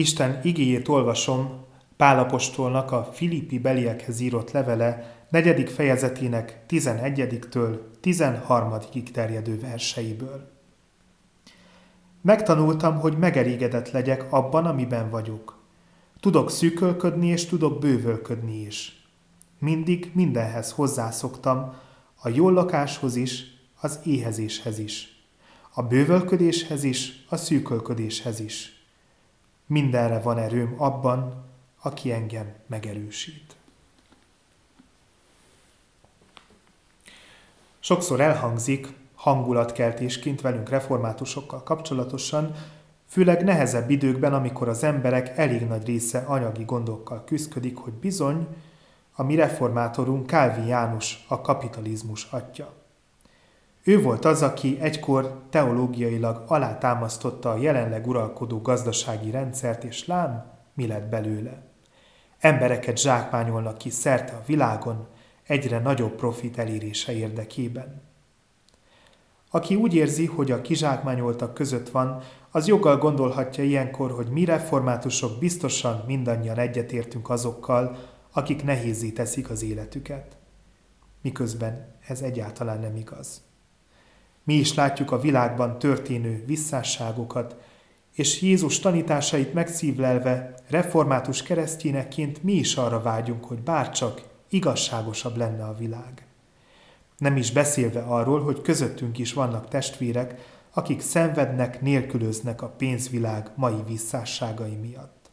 Isten igéjét olvasom Pálapostolnak a Filippi beliekhez írott levele negyedik fejezetének 11-től 13 terjedő verseiből. Megtanultam, hogy megerégedett legyek abban, amiben vagyok. Tudok szűkölködni, és tudok bővölködni is. Mindig mindenhez hozzászoktam, a jó lakáshoz is, az éhezéshez is. A bővölködéshez is, a szűkölködéshez is. Mindenre van erőm abban, aki engem megerősít. Sokszor elhangzik hangulatkeltésként velünk reformátusokkal kapcsolatosan, főleg nehezebb időkben, amikor az emberek elég nagy része anyagi gondokkal küzdik, hogy bizony, a mi reformátorunk Kálvin János a kapitalizmus atya. Ő volt az, aki egykor teológiailag alátámasztotta a jelenleg uralkodó gazdasági rendszert, és lám, mi lett belőle. Embereket zsákmányolnak ki szerte a világon, egyre nagyobb profit elérése érdekében. Aki úgy érzi, hogy a kizsákmányoltak között van, az joggal gondolhatja ilyenkor, hogy mi reformátusok biztosan mindannyian egyetértünk azokkal, akik nehézé teszik az életüket. Miközben ez egyáltalán nem igaz. Mi is látjuk a világban történő visszásságokat, és Jézus tanításait megszívlelve református keresztényekként mi is arra vágyunk, hogy bárcsak igazságosabb lenne a világ. Nem is beszélve arról, hogy közöttünk is vannak testvérek, akik szenvednek, nélkülöznek a pénzvilág mai visszásságai miatt.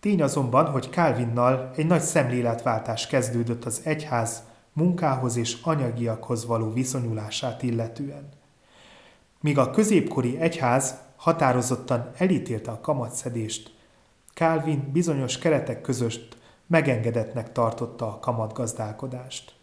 Tény azonban, hogy Calvinnal egy nagy szemléletváltás kezdődött az egyház munkához és anyagiakhoz való viszonyulását illetően. Míg a középkori egyház határozottan elítélte a kamatszedést, Calvin bizonyos keretek között megengedetnek tartotta a kamatgazdálkodást.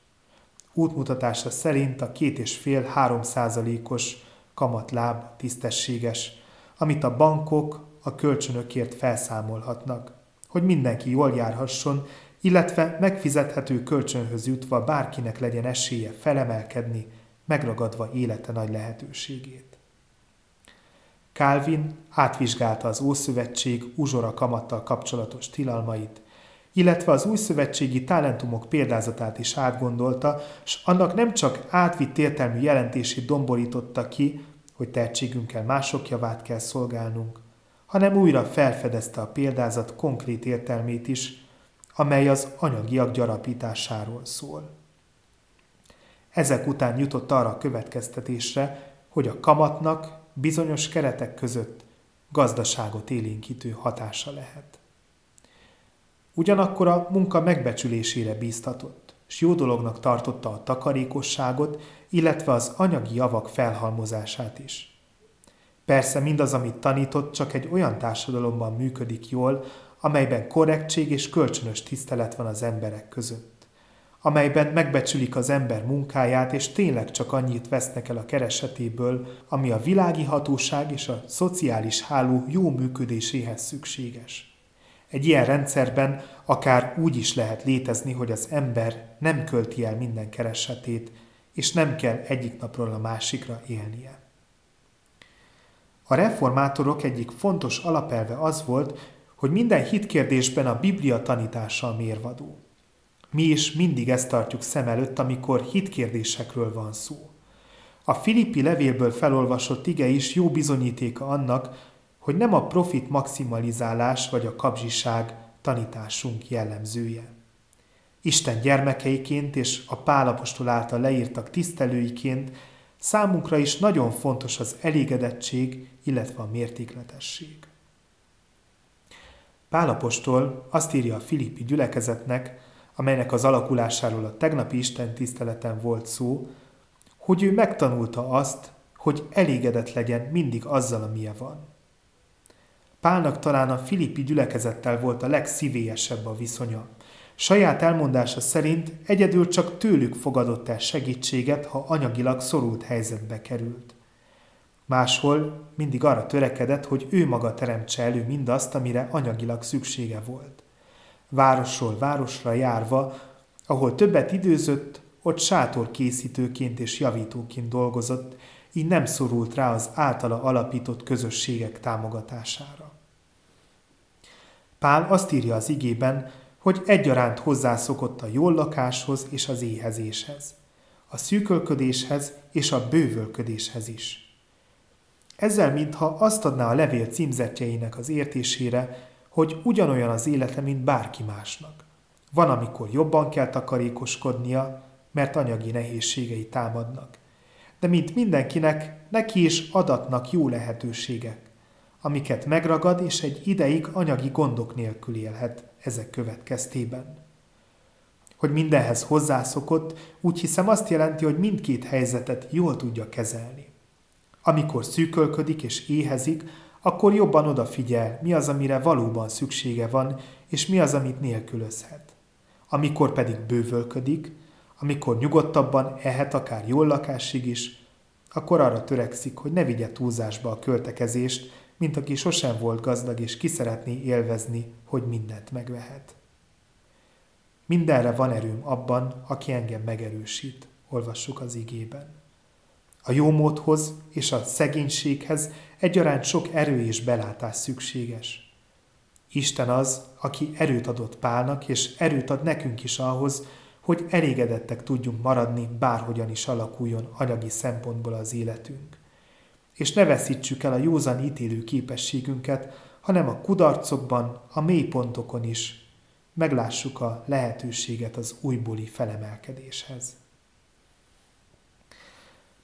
Útmutatása szerint a két és fél három százalékos kamatláb tisztességes, amit a bankok a kölcsönökért felszámolhatnak, hogy mindenki jól járhasson, illetve megfizethető kölcsönhöz jutva bárkinek legyen esélye felemelkedni, megragadva élete nagy lehetőségét. Calvin átvizsgálta az Ószövetség uzsora kamattal kapcsolatos tilalmait, illetve az új szövetségi talentumok példázatát is átgondolta, és annak nem csak átvitt értelmű jelentését domborította ki, hogy tehetségünkkel mások javát kell szolgálnunk, hanem újra felfedezte a példázat konkrét értelmét is, amely az anyagiak gyarapításáról szól. Ezek után jutott arra a következtetésre, hogy a kamatnak bizonyos keretek között gazdaságot élénkítő hatása lehet. Ugyanakkor a munka megbecsülésére bíztatott, és jó dolognak tartotta a takarékosságot, illetve az anyagi javak felhalmozását is. Persze mindaz, amit tanított, csak egy olyan társadalomban működik jól, amelyben korrektség és kölcsönös tisztelet van az emberek között, amelyben megbecsülik az ember munkáját, és tényleg csak annyit vesznek el a keresetéből, ami a világi hatóság és a szociális háló jó működéséhez szükséges. Egy ilyen rendszerben akár úgy is lehet létezni, hogy az ember nem költi el minden keresetét, és nem kell egyik napról a másikra élnie. A reformátorok egyik fontos alapelve az volt, hogy minden hitkérdésben a Biblia tanítása a mérvadó. Mi is mindig ezt tartjuk szem előtt, amikor hitkérdésekről van szó. A Filippi levélből felolvasott ige is jó bizonyítéka annak, hogy nem a profit maximalizálás vagy a kapzsiság tanításunk jellemzője. Isten gyermekeiként és a Pálapostól által leírtak tisztelőiként számunkra is nagyon fontos az elégedettség, illetve a mértékletesség. Pálapostól azt írja a Filippi gyülekezetnek, amelynek az alakulásáról a tegnapi Isten tiszteleten volt szó, hogy ő megtanulta azt, hogy elégedett legyen mindig azzal, amilyen van. Pálnak talán a filippi gyülekezettel volt a legszívélyesebb a viszonya. Saját elmondása szerint egyedül csak tőlük fogadott el segítséget, ha anyagilag szorult helyzetbe került. Máshol mindig arra törekedett, hogy ő maga teremtse elő mindazt, amire anyagilag szüksége volt. Városról városra járva, ahol többet időzött, ott sátor készítőként és javítóként dolgozott, így nem szorult rá az általa alapított közösségek támogatására. Pál azt írja az igében, hogy egyaránt hozzászokott a jól lakáshoz és az éhezéshez, a szűkölködéshez és a bővölködéshez is. Ezzel mintha azt adná a levél címzetjeinek az értésére, hogy ugyanolyan az élete, mint bárki másnak. Van, amikor jobban kell takarékoskodnia, mert anyagi nehézségei támadnak. De mint mindenkinek, neki is adatnak jó lehetőségek, amiket megragad, és egy ideig anyagi gondok nélkül élhet ezek következtében. Hogy mindenhez hozzászokott, úgy hiszem azt jelenti, hogy mindkét helyzetet jól tudja kezelni. Amikor szűkölködik és éhezik, akkor jobban odafigyel, mi az, amire valóban szüksége van, és mi az, amit nélkülözhet. Amikor pedig bővölködik, amikor nyugodtabban ehet akár jól lakásig is, akkor arra törekszik, hogy ne vigye túlzásba a költekezést, mint aki sosem volt gazdag és ki szeretné élvezni, hogy mindent megvehet. Mindenre van erőm abban, aki engem megerősít, olvassuk az igében. A jómódhoz és a szegénységhez egyaránt sok erő és belátás szükséges. Isten az, aki erőt adott Pálnak, és erőt ad nekünk is ahhoz, hogy elégedettek tudjunk maradni, bárhogyan is alakuljon anyagi szempontból az életünk. És ne veszítsük el a józan ítélő képességünket, hanem a kudarcokban, a mélypontokon is meglássuk a lehetőséget az újbóli felemelkedéshez.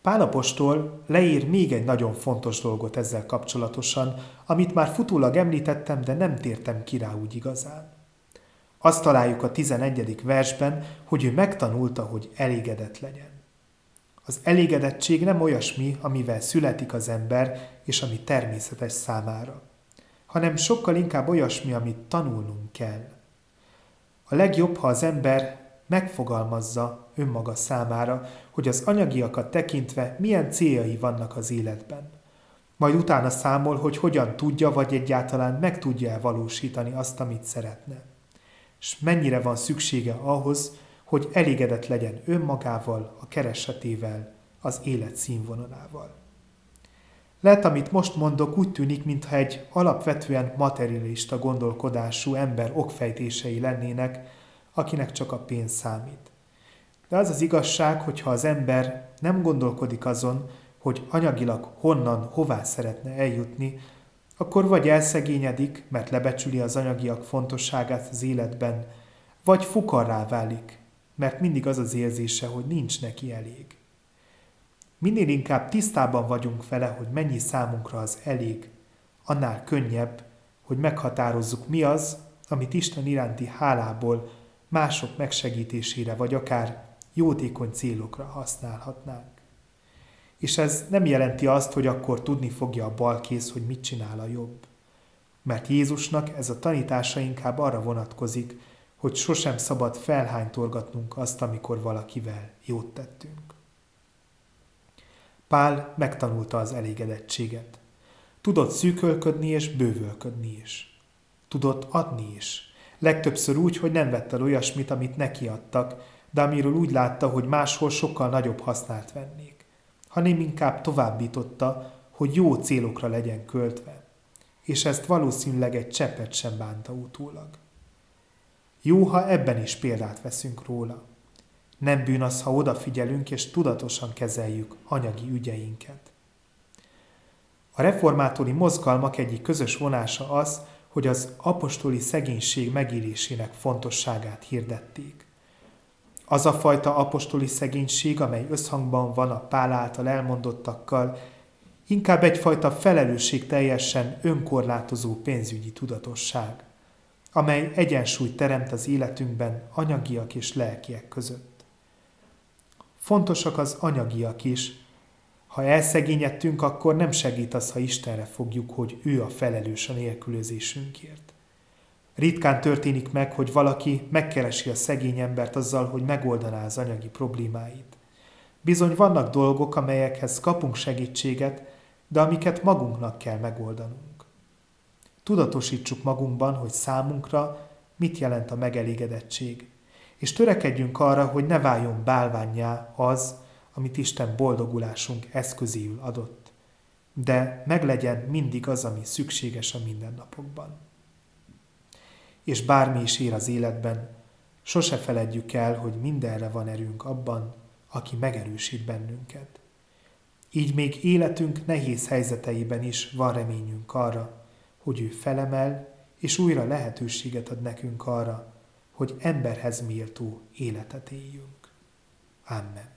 Pálapostól leír még egy nagyon fontos dolgot ezzel kapcsolatosan, amit már futólag említettem, de nem tértem ki rá úgy igazán. Azt találjuk a 11. versben, hogy ő megtanulta, hogy elégedett legyen. Az elégedettség nem olyasmi, amivel születik az ember, és ami természetes számára, hanem sokkal inkább olyasmi, amit tanulnunk kell. A legjobb, ha az ember megfogalmazza önmaga számára, hogy az anyagiakat tekintve milyen céljai vannak az életben. Majd utána számol, hogy hogyan tudja, vagy egyáltalán meg tudja valósítani azt, amit szeretne. És mennyire van szüksége ahhoz, hogy elégedett legyen önmagával, a keresetével, az élet színvonalával. Lehet, amit most mondok, úgy tűnik, mintha egy alapvetően materialista gondolkodású ember okfejtései lennének, akinek csak a pénz számít. De az az igazság, hogyha az ember nem gondolkodik azon, hogy anyagilag honnan, hová szeretne eljutni, akkor vagy elszegényedik, mert lebecsüli az anyagiak fontosságát az életben, vagy fukarrá válik, mert mindig az az érzése, hogy nincs neki elég. Minél inkább tisztában vagyunk vele, hogy mennyi számunkra az elég, annál könnyebb, hogy meghatározzuk, mi az, amit Isten iránti hálából mások megsegítésére, vagy akár jótékony célokra használhatnánk. És ez nem jelenti azt, hogy akkor tudni fogja a bal kéz, hogy mit csinál a jobb. Mert Jézusnak ez a tanítása inkább arra vonatkozik, hogy sosem szabad felhánytorgatnunk azt, amikor valakivel jót tettünk. Pál megtanulta az elégedettséget. Tudott szűkölködni és bővölködni is. Tudott adni is. Legtöbbször úgy, hogy nem vett el olyasmit, amit neki adtak, de amiről úgy látta, hogy máshol sokkal nagyobb hasznát vennék, hanem inkább továbbította, hogy jó célokra legyen költve, és ezt valószínűleg egy cseppet sem bánta utólag. Jó, ha ebben is példát veszünk róla. Nem bűn az, ha odafigyelünk és tudatosan kezeljük anyagi ügyeinket. A reformátori mozgalmak egyik közös vonása az, hogy az apostoli szegénység megélésének fontosságát hirdették. Az a fajta apostoli szegénység, amely összhangban van a Pál által elmondottakkal, inkább egyfajta felelősség teljesen önkorlátozó pénzügyi tudatosság, amely egyensúlyt teremt az életünkben anyagiak és lelkiek között. Fontosak az anyagiak is. Ha elszegényedtünk, akkor nem segít az, ha Istenre fogjuk, hogy ő a felelős a nélkülözésünkért. Ritkán történik meg, hogy valaki megkeresi a szegény embert azzal, hogy megoldaná az anyagi problémáit. Bizony vannak dolgok, amelyekhez kapunk segítséget, de amiket magunknak kell megoldanunk. Tudatosítsuk magunkban, hogy számunkra mit jelent a megelégedettség, és törekedjünk arra, hogy ne váljon bálványá az, amit Isten boldogulásunk eszközéül adott, de meglegyen mindig az, ami szükséges a mindennapokban. És bármi is ér az életben, sose feledjük el, hogy mindenre van erőnk abban, aki megerősít bennünket. Így még életünk nehéz helyzeteiben is van reményünk arra, hogy ő felemel, és újra lehetőséget ad nekünk arra, hogy emberhez méltó életet éljünk. Amen.